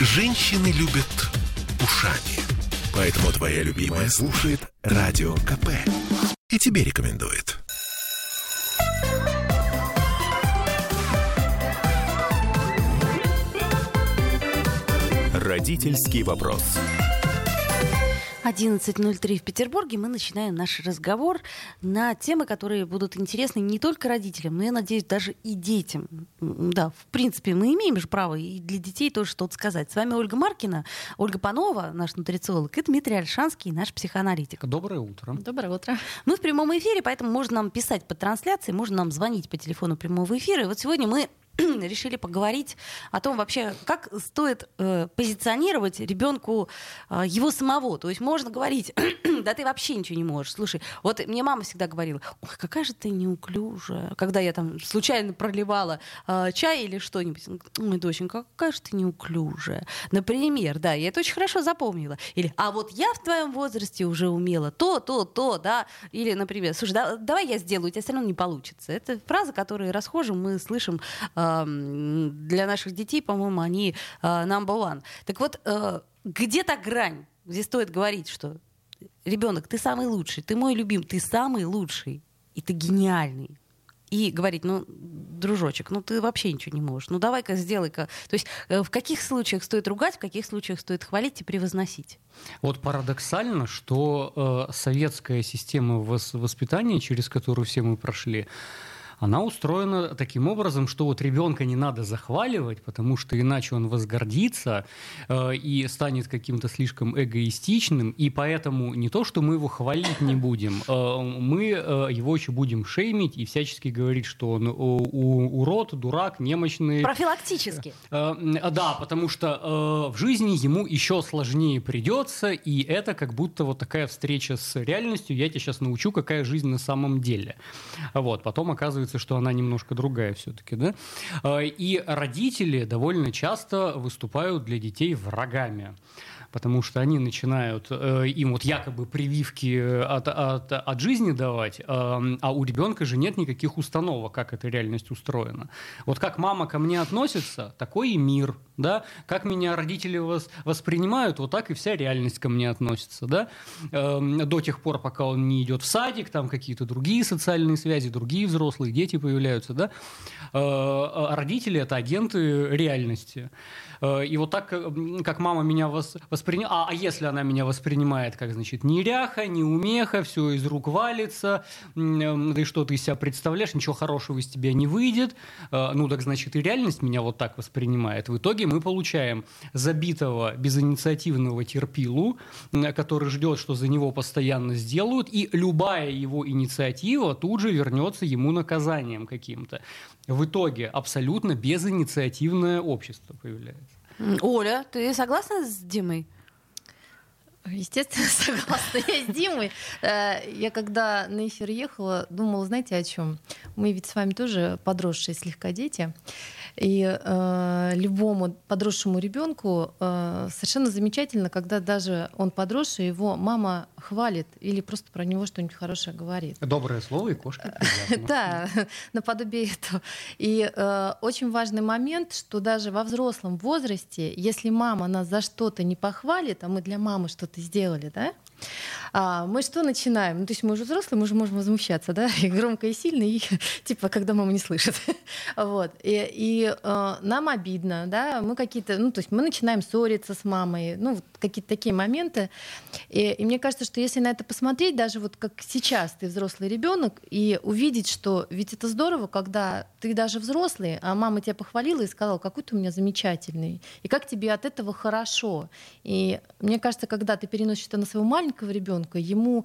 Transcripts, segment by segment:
Женщины любят ушами. Поэтому твоя любимая слушает Радио КП. И тебе рекомендует. Родительский вопрос. 11.03 в Петербурге мы начинаем наш разговор на темы, которые будут интересны не только родителям, но, я надеюсь, даже и детям. Да, в принципе, мы имеем же право и для детей тоже что-то сказать. С вами Ольга Маркина, Ольга Панова, наш нутрициолог, и Дмитрий Альшанский, наш психоаналитик. Доброе утро. Доброе утро. Мы в прямом эфире, поэтому можно нам писать по трансляции, можно нам звонить по телефону прямого эфира. И вот сегодня мы решили поговорить о том вообще, как стоит э, позиционировать ребенку э, его самого. То есть можно говорить, да ты вообще ничего не можешь. Слушай, вот мне мама всегда говорила, ой, какая же ты неуклюжая. Когда я там случайно проливала э, чай или что-нибудь, ой, доченька, какая же ты неуклюжая. Например, да, я это очень хорошо запомнила. Или, а вот я в твоем возрасте уже умела то, то, то, да. Или, например, слушай, да, давай я сделаю, у тебя все равно не получится. Это фраза, которую расхожим мы слышим э, для наших детей, по-моему, они э, number one. Так вот, э, где то грань, где стоит говорить, что ребенок, ты самый лучший, ты мой любимый, ты самый лучший, и ты гениальный. И говорить, ну, дружочек, ну ты вообще ничего не можешь. Ну давай-ка сделай-ка. То есть э, в каких случаях стоит ругать, в каких случаях стоит хвалить и превозносить? Вот парадоксально, что э, советская система воспитания, через которую все мы прошли, она устроена таким образом, что вот ребенка не надо захваливать, потому что иначе он возгордится э, и станет каким-то слишком эгоистичным, и поэтому не то, что мы его хвалить не будем, э, мы э, его еще будем шеймить и всячески говорить, что он у, урод, дурак, немощный. Профилактически. Э, э, да, потому что э, в жизни ему еще сложнее придется, и это как будто вот такая встреча с реальностью, я тебя сейчас научу, какая жизнь на самом деле. Вот, потом оказывается оказывается, что она немножко другая все-таки, да? А, и родители довольно часто выступают для детей врагами потому что они начинают э, им вот якобы прививки от, от, от жизни давать, э, а у ребенка же нет никаких установок, как эта реальность устроена. Вот как мама ко мне относится, такой и мир, да, как меня родители вос, воспринимают, вот так и вся реальность ко мне относится, да, э, до тех пор, пока он не идет в садик, там какие-то другие социальные связи, другие взрослые дети появляются, да, э, а родители это агенты реальности. Э, и вот так, как мама меня вос, восприняла, а, если она меня воспринимает как, значит, неряха, неумеха, все из рук валится, да и что ты из себя представляешь, ничего хорошего из тебя не выйдет, э, ну так значит и реальность меня вот так воспринимает. В итоге мы получаем забитого, безинициативного терпилу, который ждет, что за него постоянно сделают, и любая его инициатива тут же вернется ему наказанием каким-то. В итоге абсолютно безинициативное общество появляется. Оля, ты согласна с Димой? Естественно, согласна я с Димой. Э, я когда на эфир ехала, думала, знаете, о чем? Мы ведь с вами тоже подросшие слегка дети. И э, любому подросшему ребенку э, совершенно замечательно, когда даже он подросший, его мама хвалит или просто про него что-нибудь хорошее говорит. Доброе слово и кошка. Да, наподобие этого. И э, очень важный момент, что даже во взрослом возрасте, если мама нас за что-то не похвалит, а мы для мамы что-то сделали, да, а мы что начинаем? Ну, то есть мы уже взрослые, мы уже можем возмущаться, да, и громко и сильно, и типа, когда мама не слышит. вот. И, и э, нам обидно, да, мы какие-то, ну, то есть мы начинаем ссориться с мамой, ну, какие-то такие моменты. И, и мне кажется, что если на это посмотреть, даже вот как сейчас ты взрослый ребенок, и увидеть, что ведь это здорово, когда ты даже взрослый, а мама тебя похвалила и сказала, какой ты у меня замечательный, и как тебе от этого хорошо. И мне кажется, когда ты переносишь это на своего маленького ребенка, ему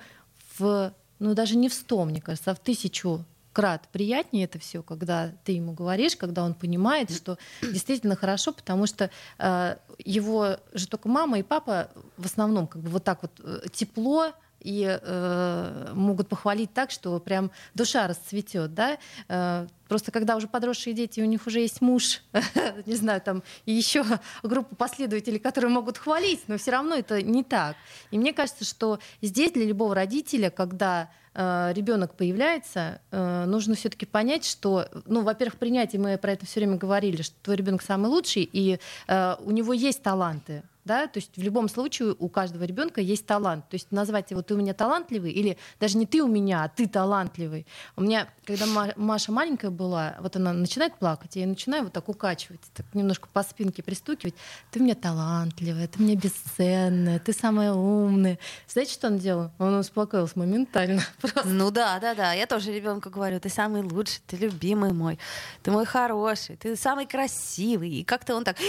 в, ну даже не в сто, мне кажется, а в тысячу крат приятнее это все, когда ты ему говоришь, когда он понимает, что действительно хорошо, потому что э, его же только мама и папа в основном как бы вот так вот э, тепло и э, могут похвалить так, что прям душа расцветет, да. Э, просто когда уже подросшие дети, у них уже есть муж, не знаю, там и еще группа последователей, которые могут хвалить, но все равно это не так. И мне кажется, что здесь для любого родителя, когда э, ребенок появляется, э, нужно все-таки понять, что, ну, во-первых, принять, и мы про это все время говорили, что твой ребенок самый лучший, и э, у него есть таланты да, то есть в любом случае у каждого ребенка есть талант. То есть назвать его «ты у меня талантливый» или даже не «ты у меня», а «ты талантливый». У меня, когда Маша маленькая была, вот она начинает плакать, я начинаю вот так укачивать, так немножко по спинке пристукивать. «Ты у меня талантливая, ты у меня бесценная, ты самая умная». Знаете, что он делал? Он успокоился моментально. Просто. Ну да, да, да. Я тоже ребенку говорю, ты самый лучший, ты любимый мой, ты мой хороший, ты самый красивый. И как-то он так...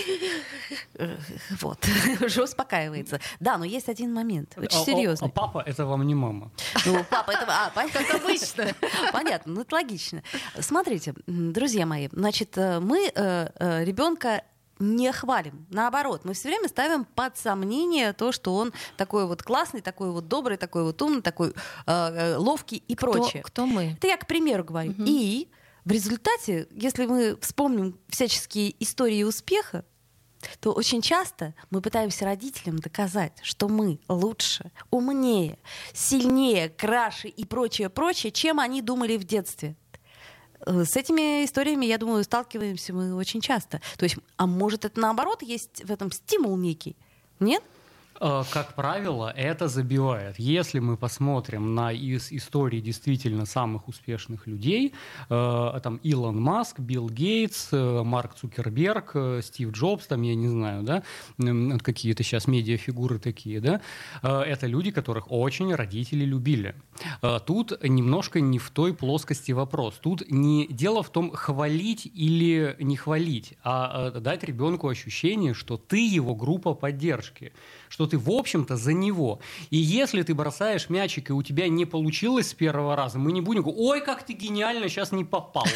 Вот. уже успокаивается. Да, но есть один момент, очень серьезный. А, а папа это вам не мама. Ну, папа это... А, как обычно. Понятно, ну это логично. Смотрите, друзья мои, значит, э, мы э, э, ребенка не хвалим. Наоборот, мы все время ставим под сомнение то, что он такой вот классный, такой вот добрый, такой вот умный, такой э, ловкий и кто, прочее. Кто мы? Это я к примеру говорю. Угу. И в результате, если мы вспомним всяческие истории успеха, то очень часто мы пытаемся родителям доказать, что мы лучше, умнее, сильнее, краше и прочее, прочее, чем они думали в детстве. Э, с этими историями, я думаю, сталкиваемся мы очень часто. То есть, а может это наоборот есть в этом стимул некий? Нет? Э, как правило, это забивает. Если мы посмотрим на из истории действительно самых успешных людей, э, там Илон Маск, Билл Гейтс, э, Марк Цукерберг, Стив Джобс, там я не знаю, да, какие-то сейчас медиафигуры такие, да, это люди, которых очень родители любили. Тут немножко не в той плоскости вопрос. Тут не дело в том, хвалить или не хвалить, а дать ребенку ощущение, что ты его группа поддержки что ты, в общем-то, за него. И если ты бросаешь мячик, и у тебя не получилось с первого раза, мы не будем говорить, ой, как ты гениально, сейчас не попал.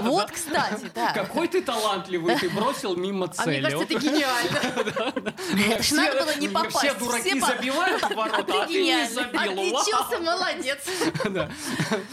Вот, кстати, да. Какой ты талантливый, ты бросил мимо цели. А мне кажется, это гениально. Это же надо было не попасть. Все дураки забивают в ворота, а ты не забил. Отличился, молодец.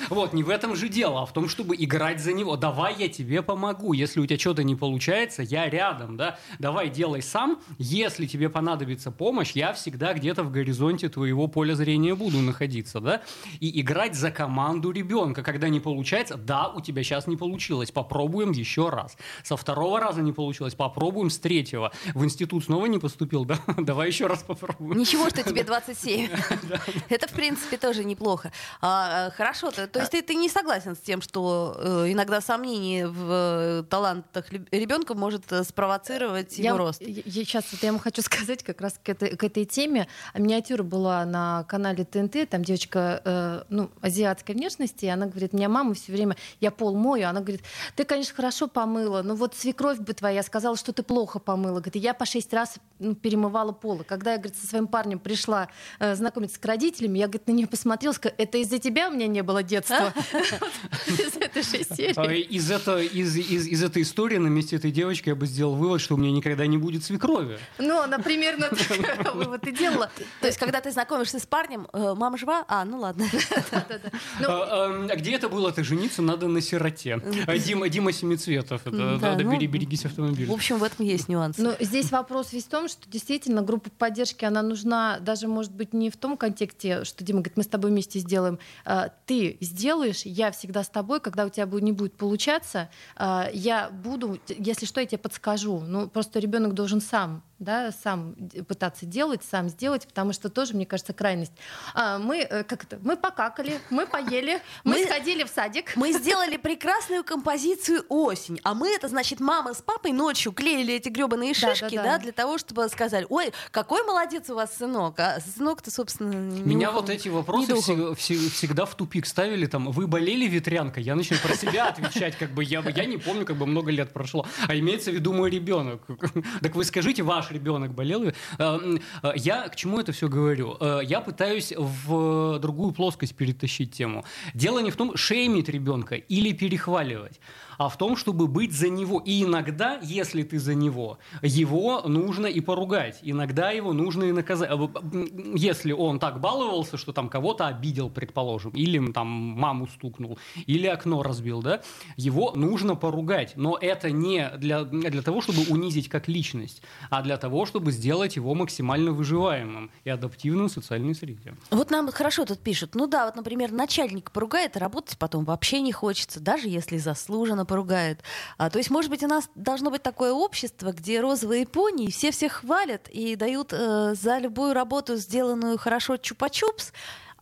Вот, не в этом же дело, а в том, чтобы играть за него. Давай я тебе помогу. Если у тебя что-то не получается, я рядом, да. Давай делай сам. Если тебе понадобится помощь, я всегда где-то в горизонте твоего поля зрения буду находиться, да? И играть за команду ребенка, когда не получается, да, у тебя сейчас не получилось, попробуем еще раз. Со второго раза не получилось, попробуем с третьего. В институт снова не поступил, да? Давай еще раз попробуем. Ничего, что тебе 27. Это, в принципе, тоже неплохо. А, хорошо, то, есть ты, не согласен с тем, что э, иногда сомнение в э, талантах ребенка может э, спровоцировать его рост? Я, сейчас я ему хочу сказать как раз к, это, этой, к этой теме. Миниатюра была на канале ТНТ, там девочка э, ну, азиатской внешности, и она говорит, меня мама все время, я пол мою, она говорит, ты, конечно, хорошо помыла, но вот свекровь бы твоя сказала, что ты плохо помыла. Говорит, я по шесть раз ну, перемывала полы. Когда я, говорит, со своим парнем пришла э, знакомиться с родителями, я, говорит, на нее посмотрела, сказала, это из-за тебя у меня не было детства. Из этой серии. А, из этой истории на месте этой девочки я бы сделал вывод, что у меня никогда не будет свекрови. Ну, она примерно вывод и делала. То есть, когда ты знакомишься с парнем, э, мама жива? А, ну ладно. Ну, а, а где это было? Ты жениться надо на сироте. А, Дима, Дима Семицветов. Надо ну, берегись автомобиля. В общем, в этом есть нюанс. Но здесь вопрос весь в том, что действительно группа поддержки, она нужна даже, может быть, не в том контексте, что Дима говорит, мы с тобой вместе сделаем. Ты сделаешь, я всегда с тобой, когда у тебя не будет получаться, я буду, если что, я тебе подскажу. Ну, просто ребенок должен сам да, сам пытаться делать, сам сделать, потому что тоже, мне кажется, крайность. А, мы э, как это? Мы покакали, мы поели, мы, мы сходили в садик. Мы сделали прекрасную композицию осень, а мы это значит мама с папой ночью клеили эти гребаные шишки, да, да, да. да для того, чтобы сказать, ой, какой молодец у вас сынок, а сынок-то собственно. Меня вот эти вопросы всегда, всегда в тупик ставили, там, вы болели ветрянкой, я начну про себя отвечать, как бы я, я не помню, как бы много лет прошло, а имеется в виду мой ребенок. Так вы скажите, ваш ребенок болел. Я к чему это все говорю? Я пытаюсь в другую плоскость перетащить тему. Дело не в том, шеймить ребенка или перехваливать а в том, чтобы быть за него. И иногда, если ты за него, его нужно и поругать. Иногда его нужно и наказать. А, если он так баловался, что там кого-то обидел, предположим, или там маму стукнул, или окно разбил, да, его нужно поругать. Но это не для, для того, чтобы унизить как личность, а для того, чтобы сделать его максимально выживаемым и адаптивным в социальной среде. Вот нам хорошо тут пишут. Ну да, вот, например, начальник поругает, а работать потом вообще не хочется, даже если заслуженно сильно поругает. А, то есть, может быть, у нас должно быть такое общество, где розовые пони, все всех хвалят и дают э, за любую работу, сделанную хорошо, чупа-чупс,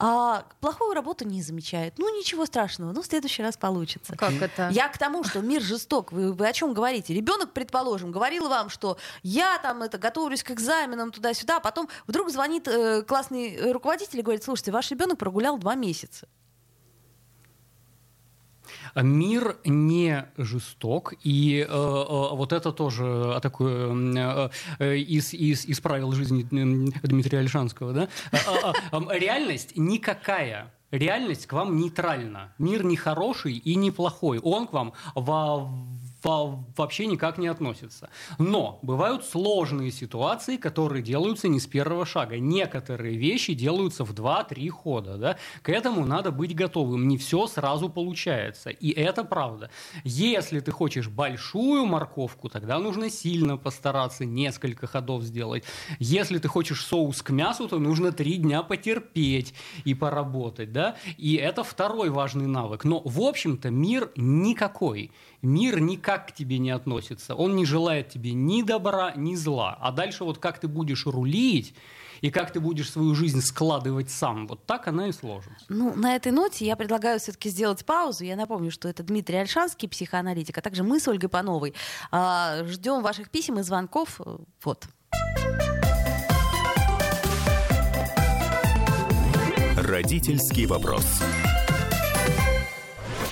а плохую работу не замечает. Ну, ничего страшного, ну, в следующий раз получится. Как это? Я к тому, что мир жесток. Вы, вы о чем говорите? Ребенок, предположим, говорил вам, что я там это готовлюсь к экзаменам туда-сюда, а потом вдруг звонит э, классный руководитель и говорит, слушайте, ваш ребенок прогулял два месяца. Мир не жесток, и э, э, вот это тоже такое э, из, из, из правил жизни Дмитрия Альшанского. Да? А, а, а, реальность никакая реальность к вам нейтральна. Мир не хороший и не плохой. Он к вам во вообще никак не относится. Но бывают сложные ситуации, которые делаются не с первого шага. Некоторые вещи делаются в 2-3 хода. Да? К этому надо быть готовым. Не все сразу получается. И это правда. Если ты хочешь большую морковку, тогда нужно сильно постараться, несколько ходов сделать. Если ты хочешь соус к мясу, то нужно 3 дня потерпеть и поработать. Да? И это второй важный навык. Но, в общем-то, мир никакой мир никак к тебе не относится. Он не желает тебе ни добра, ни зла. А дальше вот как ты будешь рулить, и как ты будешь свою жизнь складывать сам. Вот так она и сложится. Ну, на этой ноте я предлагаю все-таки сделать паузу. Я напомню, что это Дмитрий Альшанский, психоаналитик, а также мы с Ольгой Пановой. А, ждем ваших писем и звонков. Вот. Родительский вопрос.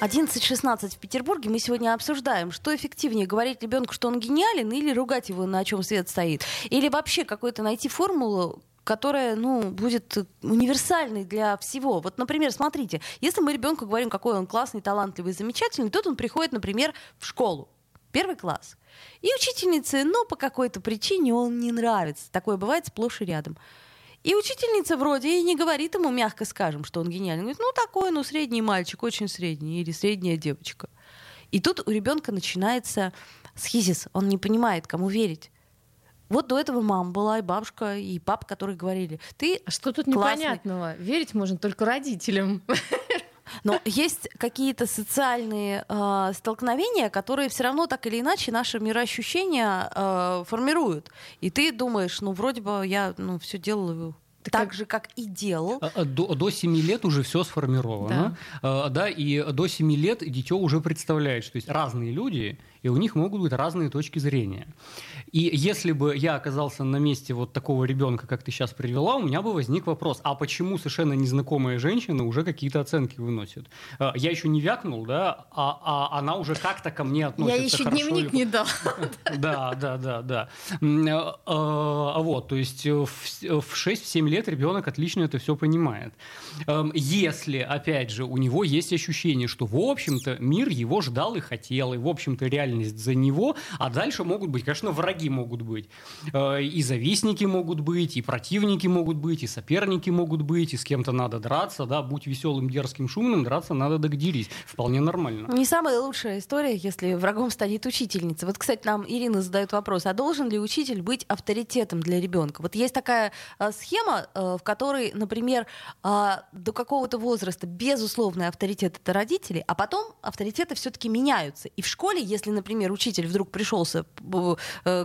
11.16 в Петербурге. Мы сегодня обсуждаем, что эффективнее, говорить ребенку, что он гениален, или ругать его, на чем свет стоит. Или вообще какую-то найти формулу, которая, ну, будет универсальной для всего. Вот, например, смотрите, если мы ребенку говорим, какой он классный, талантливый, замечательный, тут он приходит, например, в школу, первый класс. И учительнице, ну, по какой-то причине он не нравится. Такое бывает сплошь и рядом. И учительница вроде и не говорит ему, мягко скажем, что он гениальный. Говорит, ну такой, ну средний мальчик, очень средний, или средняя девочка. И тут у ребенка начинается схизис, он не понимает, кому верить. Вот до этого мама была, и бабушка, и папа, которые говорили, ты А что тут классный. непонятного? Верить можно только родителям. Но есть какие-то социальные э, столкновения, которые все равно так или иначе наше мироощущение э, формируют. И ты думаешь, ну вроде бы я ну, все делаю так, так же, как и делал. А, а, до, до 7 лет уже все сформировано. Да. да, и до 7 лет дитё уже представляет, что есть разные люди, и у них могут быть разные точки зрения. И если бы я оказался на месте вот такого ребенка, как ты сейчас привела, у меня бы возник вопрос, а почему совершенно незнакомая женщина уже какие-то оценки выносит? А, я еще не вякнул, да, а, а она уже как-то ко мне относится Я еще дневник не дал. Да, да, да, да. А, вот, то есть в 6-7 лет ребенок отлично это все понимает. Эм, если, опять же, у него есть ощущение, что, в общем-то, мир его ждал и хотел, и, в общем-то, реальность за него, а дальше могут быть, конечно, враги могут быть, э, и завистники могут быть, и противники могут быть, и соперники могут быть, и с кем-то надо драться, да, будь веселым, дерзким, шумным, драться надо догдерись. Вполне нормально. Не самая лучшая история, если врагом станет учительница. Вот, кстати, нам Ирина задает вопрос, а должен ли учитель быть авторитетом для ребенка? Вот есть такая э, схема, э, в которой, например, до какого-то возраста безусловный авторитет это родители, а потом авторитеты все-таки меняются. И в школе, если, например, учитель вдруг пришелся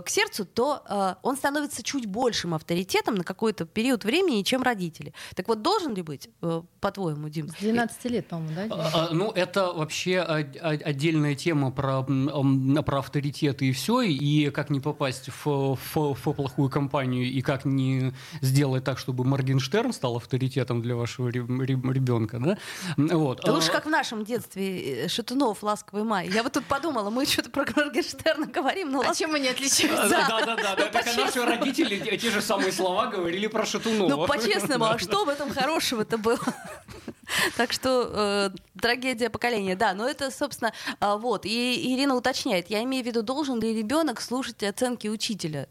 к сердцу, то э, он становится чуть большим авторитетом на какой-то период времени, чем родители. Так вот, должен ли быть, э, по-твоему, Дим? С 12 лет, по-моему, да? А, а, ну, это вообще отдельная тема про, про авторитеты и все, и как не попасть в, в, в плохую компанию, и как не сделать так, чтобы Моргенштерн стал авторитетом для вашего ребенка, да? Вот. Да лучше как в нашем детстве, э, Шатунов, «Ласковый май». Я вот тут подумала, мы что-то про Моргенштерна говорим, но... А чем мы не отличаемся? Да-да-да, ну, так наши родители те же самые слова говорили про Шатунова. Ну, по-честному, а что в этом хорошего-то было? Так что э, трагедия поколения, да. Но это, собственно, э, вот. И Ирина уточняет, я имею в виду, должен ли ребенок слушать оценки учителя?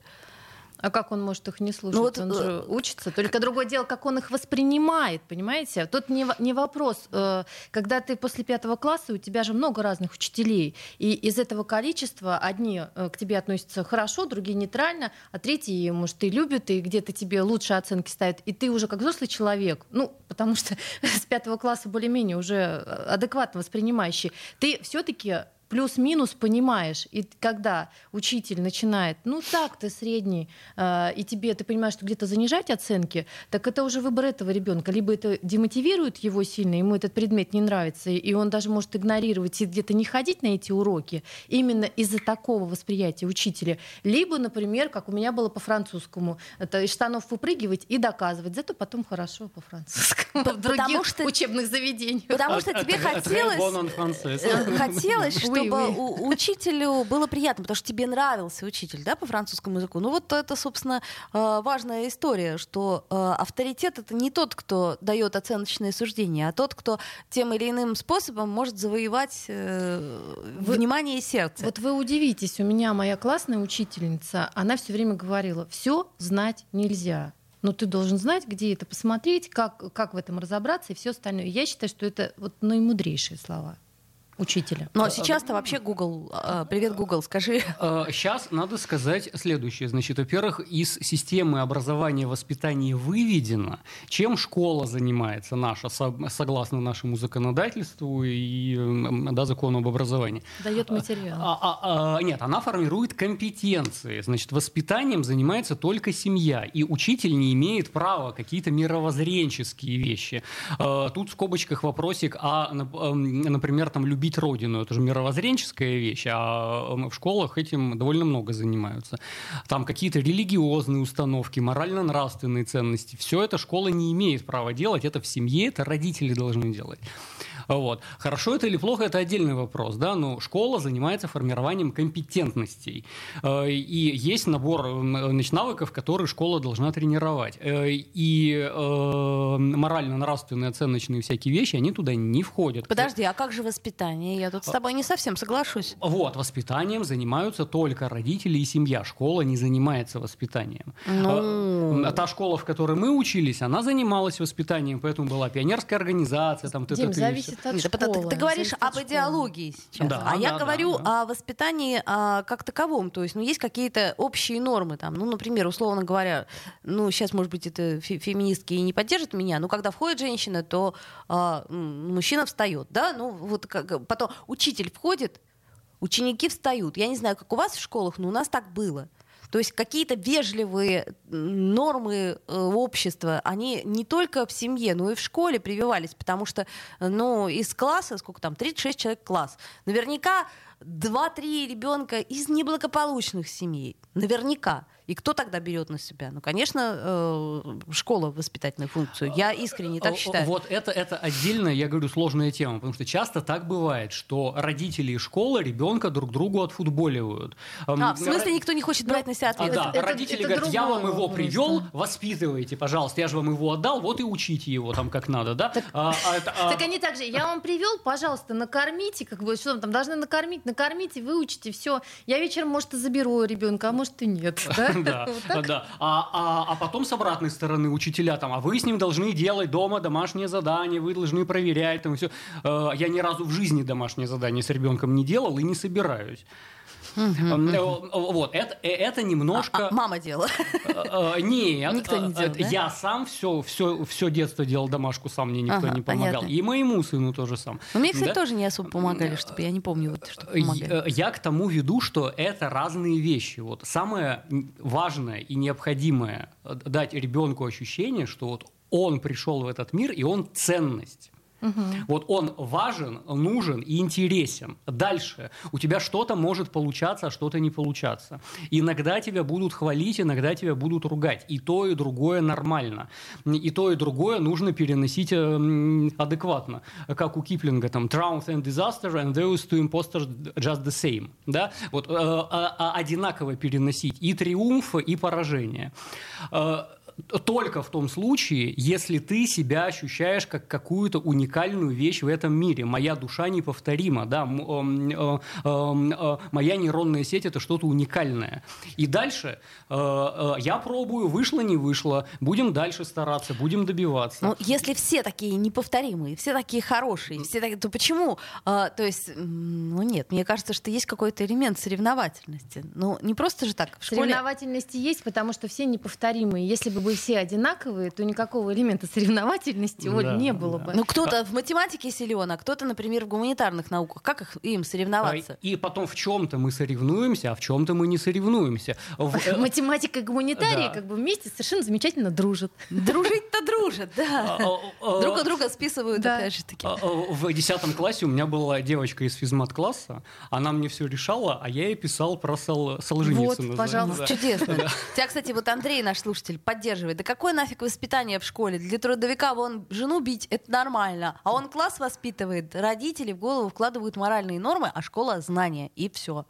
А как он может их не слушать? Ну, вот, он же э, учится. Только другое дело, как он их воспринимает, понимаете? Тут не, не вопрос. Э, когда ты после пятого класса, у тебя же много разных учителей. И из этого количества одни э, к тебе относятся хорошо, другие нейтрально, а третьи, может, и любят, и где-то тебе лучше оценки ставят. И ты уже как взрослый человек, ну, потому что с пятого класса более-менее уже адекватно воспринимающий, ты все-таки плюс-минус понимаешь. И когда учитель начинает, ну так, ты средний, э, и тебе ты понимаешь, что где-то занижать оценки, так это уже выбор этого ребенка. Либо это демотивирует его сильно, ему этот предмет не нравится, и он даже может игнорировать и где-то не ходить на эти уроки именно из-за такого восприятия учителя. Либо, например, как у меня было по французскому, это из штанов выпрыгивать и доказывать, зато потом хорошо по французскому в других что, учебных заведениях. Потому что тебе хотелось, э, хотелось, чтобы чтобы у, учителю было приятно, потому что тебе нравился учитель, да, по французскому языку. Ну вот это, собственно, э, важная история, что э, авторитет это не тот, кто дает оценочные суждения, а тот, кто тем или иным способом может завоевать э, вы, внимание и сердце. Вот вы удивитесь, у меня моя классная учительница, она все время говорила, все знать нельзя но ты должен знать, где это посмотреть, как, как в этом разобраться и все остальное. Я считаю, что это вот наимудрейшие слова учителя. Но сейчас-то вообще Google, а, привет Google, скажи. Сейчас а, надо сказать следующее. Значит, во-первых, из системы образования и воспитания выведено, чем школа занимается наша, согласно нашему законодательству и да, закону об образовании. Дает материал. А, а, а, нет, она формирует компетенции. Значит, воспитанием занимается только семья, и учитель не имеет права какие-то мировоззренческие вещи. Тут в скобочках вопросик, а, например, там любить любить родину. Это же мировоззренческая вещь, а в школах этим довольно много занимаются. Там какие-то религиозные установки, морально-нравственные ценности. Все это школа не имеет права делать, это в семье, это родители должны делать. Вот. Хорошо это или плохо, это отдельный вопрос, да, но школа занимается формированием компетентностей. Э, и есть набор значит, навыков, которые школа должна тренировать. Э, и э, морально-нравственные, оценочные всякие вещи, они туда не входят. Подожди, а как же воспитание? Я тут с тобой не совсем соглашусь. Вот, воспитанием занимаются только родители и семья. Школа не занимается воспитанием. Ну... Та школа, в которой мы учились, она занималась воспитанием, поэтому была пионерская организация. Там, Дим, зависит зависит от школы. Ты, ты говоришь об идеологии сейчас, да, а да, я да, говорю да. о воспитании а, как таковом. То есть, ну, есть какие-то общие нормы там. Ну, например, условно говоря, ну, сейчас, может быть, это фе феминистки и не поддержат меня, но когда входит женщина, то а, мужчина встает, да? Ну, вот как, потом учитель входит, ученики встают. Я не знаю, как у вас в школах, но у нас так было. То есть какие-то вежливые нормы э, общества, они не только в семье, но и в школе прививались, потому что, ну, из класса, сколько там, 36 человек класс, наверняка 2-3 ребенка из неблагополучных семей, наверняка. И кто тогда берет на себя? Ну, конечно, э, школа воспитательную функцию. Я искренне так считаю. Вот это, это отдельная, я говорю, сложная тема, потому что часто так бывает, что родители и школа ребенка друг другу отфутболивают. А, в смысле никто не хочет брать на себя ответственность? А, да, это, родители это говорят, я вам его привел, да. воспитывайте, пожалуйста, я же вам его отдал, вот и учите его там как надо, да? Так, а, а, а, так они так же, я вам привел, пожалуйста, накормите, как бы, что там, должны накормить, накормите, выучите, все. Я вечером, может, и заберу ребенка, а может и нет, да? Да, да. А, а, а потом с обратной стороны учителя там, а вы с ним должны делать дома домашнее задание, вы должны проверять там все. Э, я ни разу в жизни домашнее задание с ребенком не делал и не собираюсь. Вот, это, это немножко... А, а, мама делала. Нет, Никто не делал, да? я сам все, все, все детство делал домашку, сам мне никто Ага, не помогал. понятно. И моему сыну тоже сам. Но мне, кстати, Да? тоже не особо помогали, чтобы я не помню, вот, что помогали. Э, Я к тому веду, что это разные вещи. Вот самое важное и необходимое э, дать ребенку ощущение, что вот он пришел в этот мир и он ценность. Вот он важен, нужен и интересен. Дальше у тебя что-то может получаться, а что-то не получаться. Иногда тебя будут хвалить, иногда тебя будут ругать. И то, и другое нормально. И то, и другое нужно переносить э, адекватно. Как у Киплинга, там, «Triumph and disaster, and those two imposters just the same». Да? Вот, э, а- а- одинаково переносить и триумф, и поражение. Э, только в том случае, если ты себя ощущаешь как какую-то уникальную вещь в этом мире. Моя душа неповторима, да, э, эм, э, моя нейронная сеть это что-то уникальное. И дальше э, э, я пробую, вышло, не вышло, будем дальше стараться, будем добиваться. Ну, если все такие неповторимые, все такие хорошие, все такие, то почему? А, то есть, ну нет, мне кажется, что есть какой-то элемент соревновательности. Ну, не просто же так. В школе Соревновательности есть, потому что все неповторимые. Если бы вы все одинаковые, то никакого элемента соревновательности Оль, Да, не было да. бы. Ну, кто-то в математике силен, а кто-то, например, в гуманитарных науках. Как их, им соревноваться? А, И потом в чем-то мы соревнуемся, а в чем-то мы не соревнуемся. В- э, Математика и гуманитария Да. как бы вместе совершенно замечательно дружат. Дружить-то дружат, да. а, а, Друг от друга списывают, Да. опять же таки. В десятом классе у меня была девочка из физмат-класса, она мне все решала, а я ей писал про Сол- Солженицына. Вот, пожалуйста. Чудесно. Тебя, кстати, вот Андрей, наш слушатель, поддерживает. Да какое нафиг воспитание в школе? Для трудовика вон жену бить это нормально. А он класс воспитывает, родители в голову вкладывают моральные нормы, а школа знания. И все.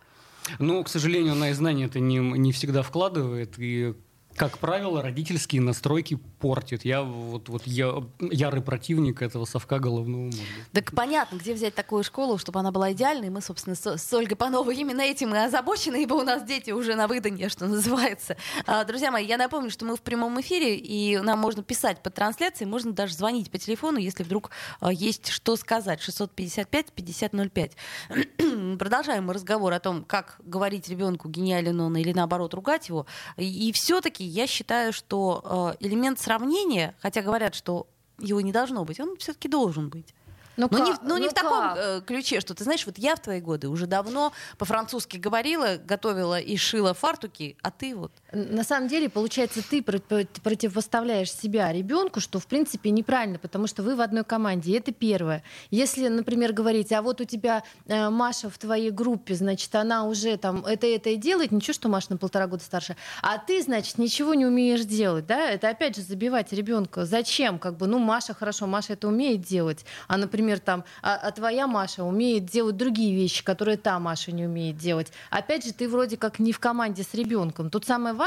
Ну, к сожалению, она и знания это не, не всегда вкладывает, и как правило, родительские настройки портит. Я вот, вот я ярый противник этого совка головного мозга. Так понятно, где взять такую школу, чтобы она была идеальной. Мы, собственно, с, с Ольгой Пановой именно этим и озабочены, ибо у нас дети уже на выданье, что называется. А, друзья мои, я напомню, что мы в прямом эфире, и нам можно писать по трансляции, можно даже звонить по телефону, если вдруг а, есть что сказать. 655-5005. Продолжаем мы разговор о том, как говорить ребенку, гениален он или наоборот ругать его. И, все-таки я считаю, что э, элемент сравнения, хотя говорят, что его не должно быть, он все-таки должен быть. Ну, Ну, не, как? в- ну, не Ну в таком как? э, ключе, что ты знаешь, вот я в твои годы уже давно по-французски говорила, готовила и шила фартуки, а ты вот. На самом деле, получается, ты про- про- противопоставляешь себя ребенку, что в принципе неправильно, потому что вы в одной команде. Это первое. Если, например, говорить, а вот у тебя э, Маша в твоей группе, значит, она уже там это это и делает, ничего, что Маша на полтора года старше, а ты, значит, ничего не умеешь делать, да? Это опять же забивать ребенка. Зачем? Как бы, ну, Маша хорошо, Маша это умеет делать, а, например, там, а, а твоя Маша умеет делать другие вещи, которые та Маша не умеет делать. Опять же, ты вроде как не в команде с ребенком. Тут самое важное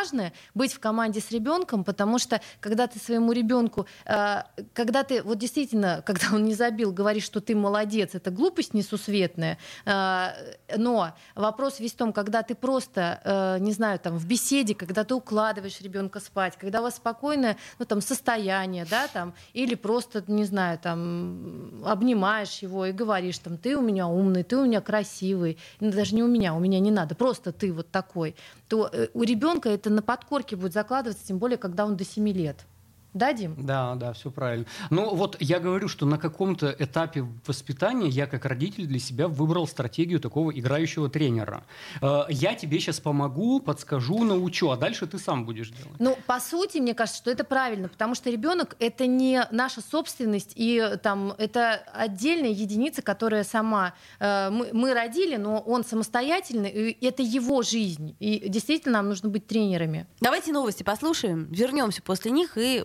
быть в команде с ребенком, потому что когда ты своему ребенку, э, когда ты вот действительно, когда он не забил, говоришь, что ты молодец, это глупость несусветная. Э, но вопрос весь в том, когда ты просто, э, не знаю, там в беседе, когда ты укладываешь ребенка спать, когда у вас спокойное, ну там состояние, да, там, или просто, не знаю, там обнимаешь его и говоришь, там, ты у меня умный, ты у меня красивый, ну, даже не у меня, у меня не надо, просто ты вот такой, то э, у ребенка это на подкорке будет закладываться, тем более, когда он до 7 лет. Да, Дим? Да, да, все правильно. Ну вот я говорю, что на каком-то этапе воспитания я как родитель для себя выбрал стратегию такого играющего тренера. Э, Я тебе сейчас помогу, подскажу, научу, а дальше ты сам будешь делать. Ну, по сути, мне кажется, что это правильно, потому что ребенок это не наша собственность, и там это отдельная единица, которая сама э, мы, мы родили, но он самостоятельный, и это его жизнь. И действительно нам нужно быть тренерами. Давайте новости послушаем, вернемся после них и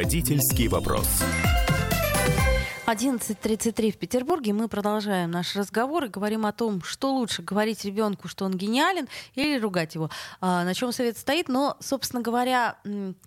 Родительский вопрос. 11.33 в Петербурге. Мы продолжаем наш разговор и говорим о том, что лучше говорить ребенку, что он гениален, или ругать его. А, на чем совет стоит. Но, собственно говоря,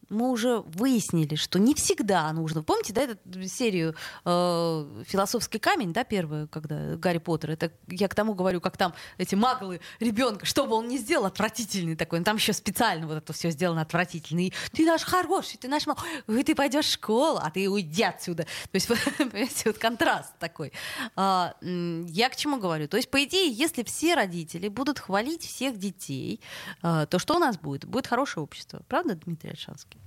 мы уже выяснили, что не всегда нужно. Помните, да, эту серию э, «Философский камень», да, первую, когда Гарри Поттер. Это я к тому говорю, как там эти маглы ребенка, что бы он ни сделал, отвратительный такой. Но там еще специально вот это все сделано отвратительно. И ты наш хороший, ты наш мал... ты пойдешь в школу, а ты уйди отсюда. То есть, понимаете, вот контраст такой. А, я к чему говорю? То есть, по идее, если все родители будут хвалить всех детей, а, то что у нас будет? Будет хорошее общество. Правда, Дмитрий Альшанский?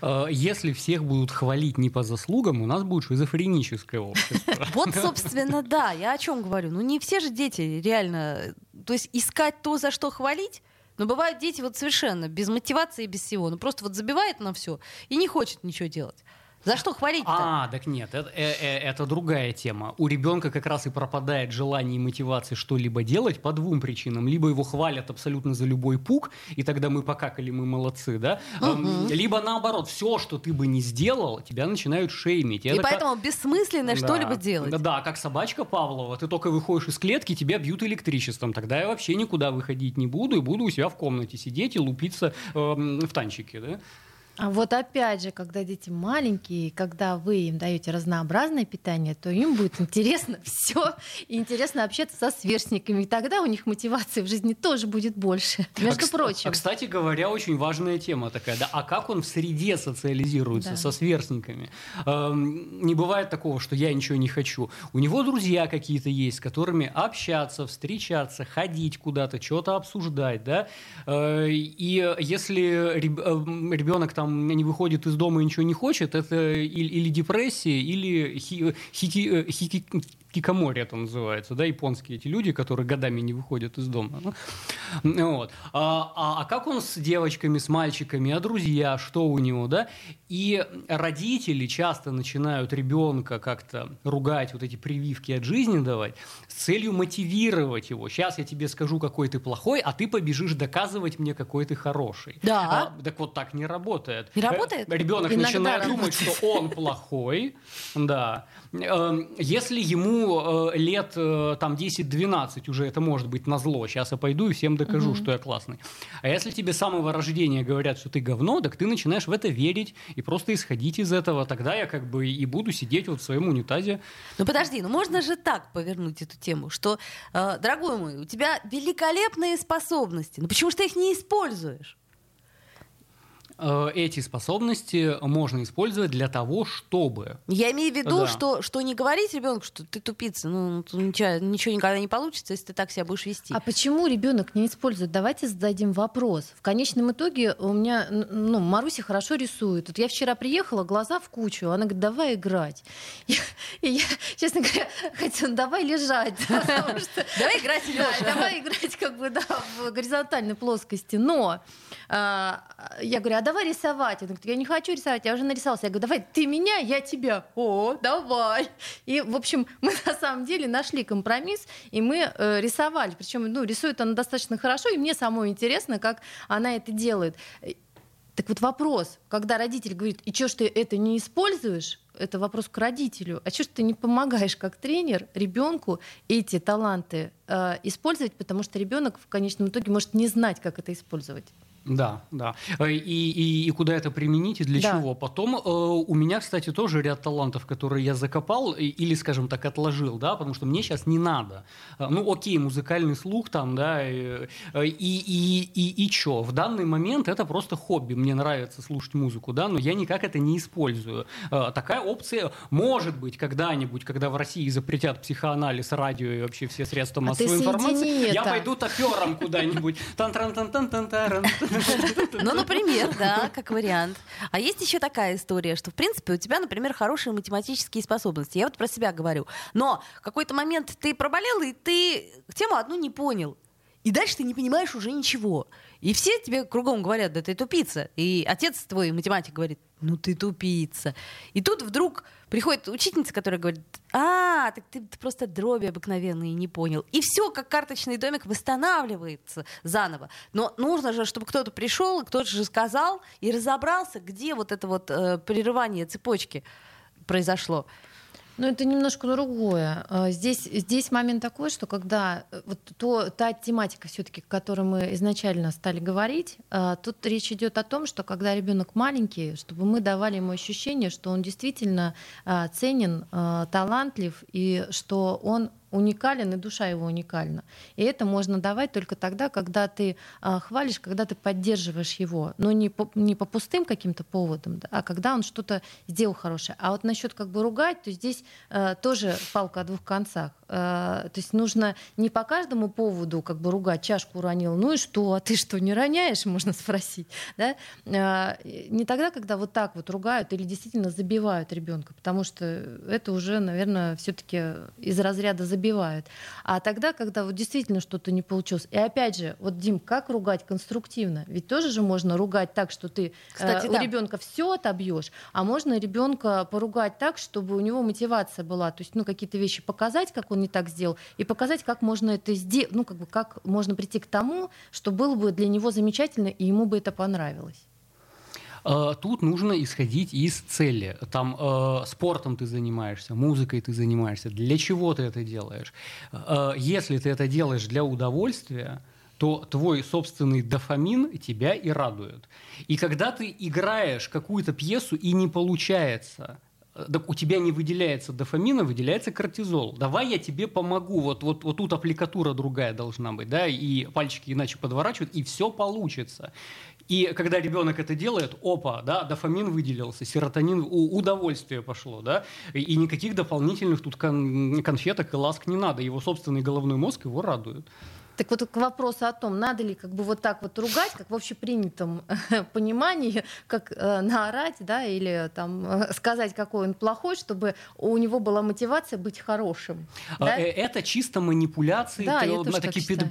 А, если всех будут хвалить не по заслугам, у нас будет шизофреническое общество. Вот, собственно, да. Я о чем говорю. Ну, не все же дети реально... То есть искать то, за что хвалить, но бывают дети вот совершенно без мотивации, без всего. Ну просто вот забивает на все и не хочет ничего делать. За что хвалить-то? А, так нет, это, э, э, это другая тема. У ребенка как раз и пропадает желание и мотивация что-либо делать по двум причинам. Либо его хвалят абсолютно за любой пук, и тогда мы покакали, мы молодцы, да? Угу. Либо наоборот, все, что ты бы не сделал, тебя начинают шеймить. И, это поэтому как... бессмысленно да. что-либо делать. Да, как собачка Павлова. Ты только выходишь из клетки, тебя бьют электричеством. Тогда я вообще никуда выходить не буду и буду у себя в комнате сидеть и лупиться э, в танчике, да? А вот опять же, когда дети маленькие, когда вы им даете разнообразное питание, то им будет интересно все, интересно общаться со сверстниками. И тогда у них мотивации в жизни тоже будет больше. А между а, прочим. А, кстати говоря, очень важная тема такая. Да? А как он в среде социализируется да. со сверстниками? Эм, не бывает такого, что я ничего не хочу. У него друзья какие-то есть, с которыми общаться, встречаться, ходить куда-то, что-то обсуждать. Да? Э, и если ребенок там там не выходит из дома и ничего не хочет, это или, или депрессия, или хи, хики, хики, кикомори это называется, да, японские эти люди, которые годами не выходят из дома. Ну, вот. А, а, а как он с девочками, с мальчиками, а друзья, что у него, да? И родители часто начинают ребенка как-то ругать, вот эти прививки от жизни давать, с целью мотивировать его. Сейчас я тебе скажу, какой ты плохой, а ты побежишь доказывать мне, какой ты хороший. Да. А, так вот так не работает. Не работает? Ребенок Иногда начинает работает. думать, что он плохой, да. Эм, если ему э, лет э, там 10-12 уже это может быть на зло, сейчас я пойду и всем докажу, угу. что я классный. А если тебе с самого рождения говорят, что ты говно, так ты начинаешь в это верить и просто исходить из этого. Тогда я как бы и буду сидеть вот в своем унитазе. Ну подожди, ну можно же так повернуть эту тему, что, э, дорогой мой, у тебя великолепные способности, но почему же ты их не используешь? Э, эти способности можно использовать для того, чтобы... Я имею в виду, да. что, что не говорить ребенку, что ты тупица, ну ничего, ничего никогда не получится, если ты так себя будешь вести. А почему ребенок не использует? Давайте зададим вопрос. В конечном итоге у меня, ну, Маруся хорошо рисует. Вот я вчера приехала, глаза в кучу, она говорит, давай играть. И, и я, честно говоря, хотела, давай лежать. Давай играть. Давай играть как бы, да, в горизонтальной плоскости. Но а, я говорю, а давай рисовать. Он говорит, я не хочу рисовать, я уже нарисовался. Я говорю, давай ты меня, я тебя. О, давай. И, в общем, мы на самом деле нашли компромисс, и мы э, рисовали. Причем, ну, рисует она достаточно хорошо, и мне самой интересно, как она это делает. Так вот вопрос, когда родитель говорит, и что ж ты это не используешь, это вопрос к родителю. А что ж ты не помогаешь как тренер ребенку эти таланты э, использовать, потому что ребенок в конечном итоге может не знать, как это использовать. Да, да. Э, и, и, и куда это применить и для да. чего? Потом э, у меня, кстати, тоже ряд талантов, которые я закопал или, скажем так, отложил, да, потому что мне сейчас не надо. Э, ну, окей, музыкальный слух там, да, и, э, и, и, и, и чё? В данный момент это просто хобби. Мне нравится слушать музыку, да, но я никак это не использую. Такая опция может быть когда-нибудь, когда в России запретят психоанализ, радио и вообще все средства а массовой а информации, я пойду топером куда-нибудь. Тан-тран-тан-тан-тан-таран. Ну, например, да, как вариант. А есть еще такая история, что, в принципе, у тебя, например, хорошие математические способности. Я вот про себя говорю. Но в какой-то момент ты проболел, и ты тему одну не понял. И дальше ты не понимаешь уже ничего. И все тебе кругом говорят, да ты тупица. И отец твой, математик, говорит, ну ты тупица. И тут вдруг приходит учительница, которая говорит, а, так ты, ты просто дроби обыкновенные не понял. И все, как карточный домик, восстанавливается заново. Но нужно же, чтобы кто-то пришел, кто-то же сказал и разобрался, где вот это вот э, прерывание цепочки произошло. Ну, это немножко другое. А, здесь, здесь момент такой, что когда э, вот то, та тематика, все-таки, о которой мы изначально стали говорить, а, тут речь идет о том, что когда ребенок маленький, чтобы мы давали ему ощущение, что он действительно а, ценен, талантлив, и что он уникален, и душа его уникальна. И это можно давать только тогда, когда ты э, хвалишь, когда ты поддерживаешь его, но не по, не по пустым каким-то поводам, да, а когда он что-то сделал хорошее. А вот насчет как бы ругать, то здесь э, тоже палка о двух концах. Э, то есть нужно не по каждому поводу как бы ругать, чашку уронил, ну и что, а ты что, не роняешь, можно спросить. Да? Э, не тогда, когда вот так вот ругают или действительно забивают ребенка, потому что это уже, наверное, все-таки из разряда забивания забивают. А тогда, когда вот действительно что-то не получилось. И опять же, вот, Дим, как ругать конструктивно? Ведь тоже же можно ругать так, что ты Кстати, э, да. у ребенка все отобьешь, а можно ребенка поругать так, чтобы у него мотивация была. То есть, ну, какие-то вещи показать, как он не так сделал, и показать, как можно это сделать, ну, как бы, как можно прийти к тому, что было бы для него замечательно, и ему бы это понравилось. Э, тут нужно исходить из цели. Там э, спортом ты занимаешься, музыкой ты занимаешься. Для чего ты это делаешь? Э, если ты это делаешь для удовольствия, то твой собственный дофамин тебя и радует. И когда ты играешь какую-то пьесу и не получается, так у тебя не выделяется дофамин, а выделяется кортизол. Давай я тебе помогу. Вот, вот, вот тут аппликатура другая должна быть, да, и пальчики иначе подворачивают, и все получится. И когда ребенок это делает, опа, да, дофамин выделился, серотонин, удовольствие пошло, да, и никаких дополнительных тут кон- конфеток и ласк не надо. Его собственный головной мозг его радует. Так вот к вопросу о том, надо ли как бы вот так вот ругать, как в общепринятом понимании, как э, наорать, да, или там э, сказать, какой он плохой, чтобы у него была мотивация быть хорошим. А, да? Э, это чисто манипуляции, да, я тоже такие пед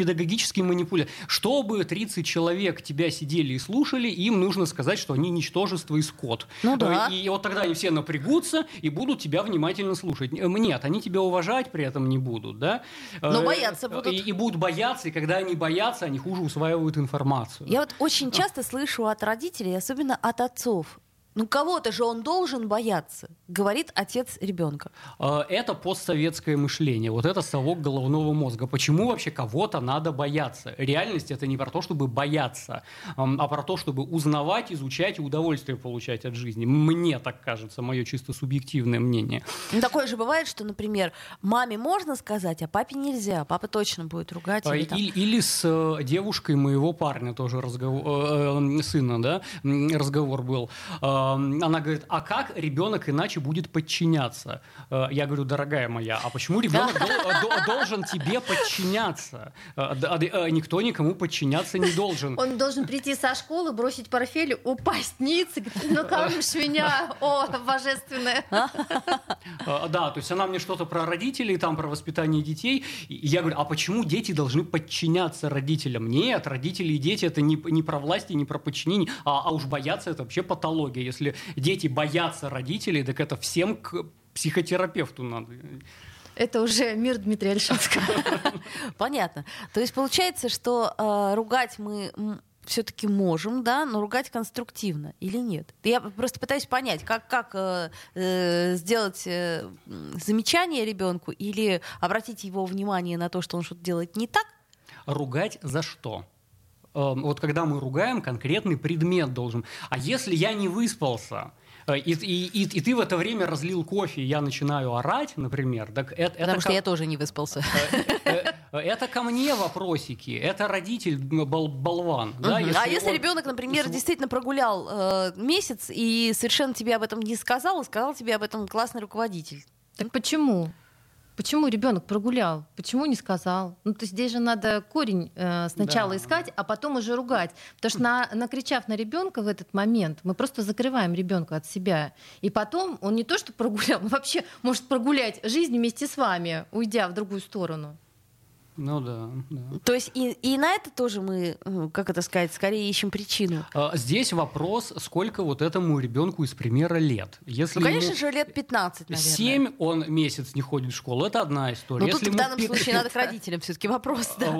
педагогические манипуляции. Чтобы 30 человек тебя сидели и слушали, им нужно сказать, что они ничтожество и скот. Ну да. И, и вот тогда они все напрягутся и будут тебя внимательно слушать. Нет, они тебя уважать при этом не будут, да? Но бояться будут. И, и будут бояться, и когда они боятся, они хуже усваивают информацию. Я вот очень часто слышу от родителей, особенно от отцов, ну кого-то же он должен бояться, говорит отец ребенка. А, это постсоветское мышление, вот это совок головного мозга. Почему вообще кого-то надо бояться? Реальность это не про то, чтобы бояться, а про то, чтобы узнавать, изучать и удовольствие получать от жизни. Мне так кажется, мое чисто субъективное мнение. Ну, такое же бывает, что, например, маме можно сказать, а папе нельзя. Папа точно будет ругать. Или, там... или, или с э, девушкой моего парня тоже разговор, э, э, сына, да, разговор был она говорит, а как ребенок иначе будет подчиняться? Э, я говорю, дорогая моя, а почему ребенок должен тебе подчиняться? Э, э, никто никому подчиняться не должен. Он должен прийти со школы, бросить портфель, упасть ниц, ну кормишь меня, о, божественное. Да, то есть она мне что-то про родителей, там про воспитание детей. Я говорю, а почему дети должны подчиняться родителям? Нет, родители и дети это не, не про власть и не про подчинение, а, а уж бояться это вообще патология. Если дети боятся родителей, так это всем к психотерапевту надо. Это уже мир Дмитрия Альшинского. Понятно. То есть получается, что э, ругать мы все-таки можем, да, но ругать конструктивно или нет? Я просто пытаюсь понять, как, как э, э, сделать э, замечание ребенку или обратить его внимание на то, что он что-то делает не так. Ругать за что? Эм, вот когда мы ругаем, конкретный предмет должен. А если я не выспался, э, и, и, и, и ты в это время разлил кофе, и я начинаю орать, например, так это... Потому это что ко... я тоже не выспался. Э, э, это ко мне вопросики, это родитель бол болван. Да, если а если он... ребенок, например, действительно прогулял э, месяц и совершенно тебе об этом не сказал, и сказал тебе об этом классный руководитель? Так почему? Почему ребенок прогулял? Почему не сказал? Ну, то есть здесь же надо корень э, сначала да. искать, а потом уже ругать. Потому что на, накричав на ребенка в этот момент, мы просто закрываем ребенка от себя. И потом он не то что прогулял, он вообще может прогулять жизнь вместе с вами, уйдя в другую сторону. Ну да, да. То есть и, и на это тоже мы, э, как это сказать, скорее ищем причину. А, Здесь вопрос, сколько вот этому ребенку из примера лет. Если Ну, конечно ему же, лет 15, наверное. 7 он месяц не ходит в школу, это одна история. Но Если тут в данном пи- случае надо к родителям все-таки вопрос. да.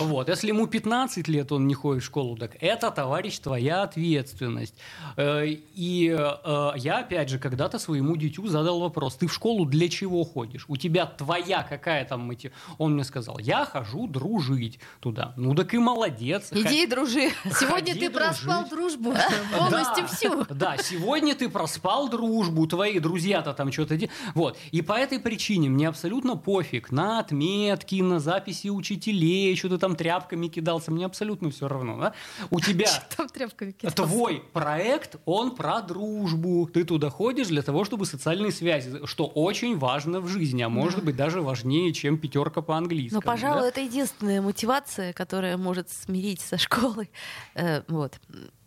Вот, если ему 15 лет он не ходит в школу, так это, товарищ, твоя ответственность. Э, И э, я, опять же, когда-то своему дитю задал вопрос, ты в школу для чего ходишь? У тебя твоя какая там мотив... Он мне сказал, я хожу дружить туда. Ну так и молодец. Иди и дружи. Сегодня Ходи ты проспал дружбу полностью всю. Да, сегодня ты проспал дружбу, твои друзья-то там что-то делают. Вот. И по этой причине мне абсолютно пофиг на отметки, на записи учителей, что ты там тряпками кидался, мне абсолютно все равно. Да? У тебя твой проект, он про дружбу. Ты туда ходишь для того, чтобы социальные связи, что очень важно в жизни, а может быть даже важнее, чем пятерка по английскому. Ну, пожалуй, да? это единственная мотивация, которая может смирить со школой. Э, Вот.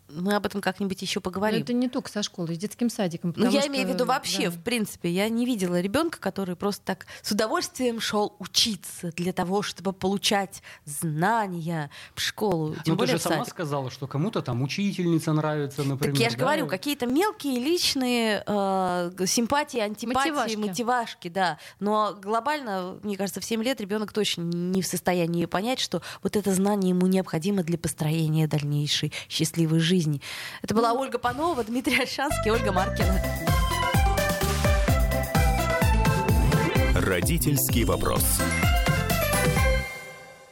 Мы об этом как-нибудь еще Но поговорим. это не только со школой, с детским садиком. Ну, я что, имею в виду вообще, да. в принципе, я не видела ребенка, который просто так с удовольствием шел учиться для того, чтобы получать знания в школу. Тем Ну, ты же в сама сказала, что кому-то там учительница нравится, например. Так я же да? говорю, какие-то мелкие личные э, симпатии, антипатии, Мотивашки. мотивашки. да. Но глобально, мне кажется, в 7 лет ребенок точно не в состоянии понять, что вот это знание ему необходимо для построения дальнейшей счастливой жизни. Это была Ну. Ольга Панова, Дмитрий Альшанский, Ольга Маркина. Родительский вопрос.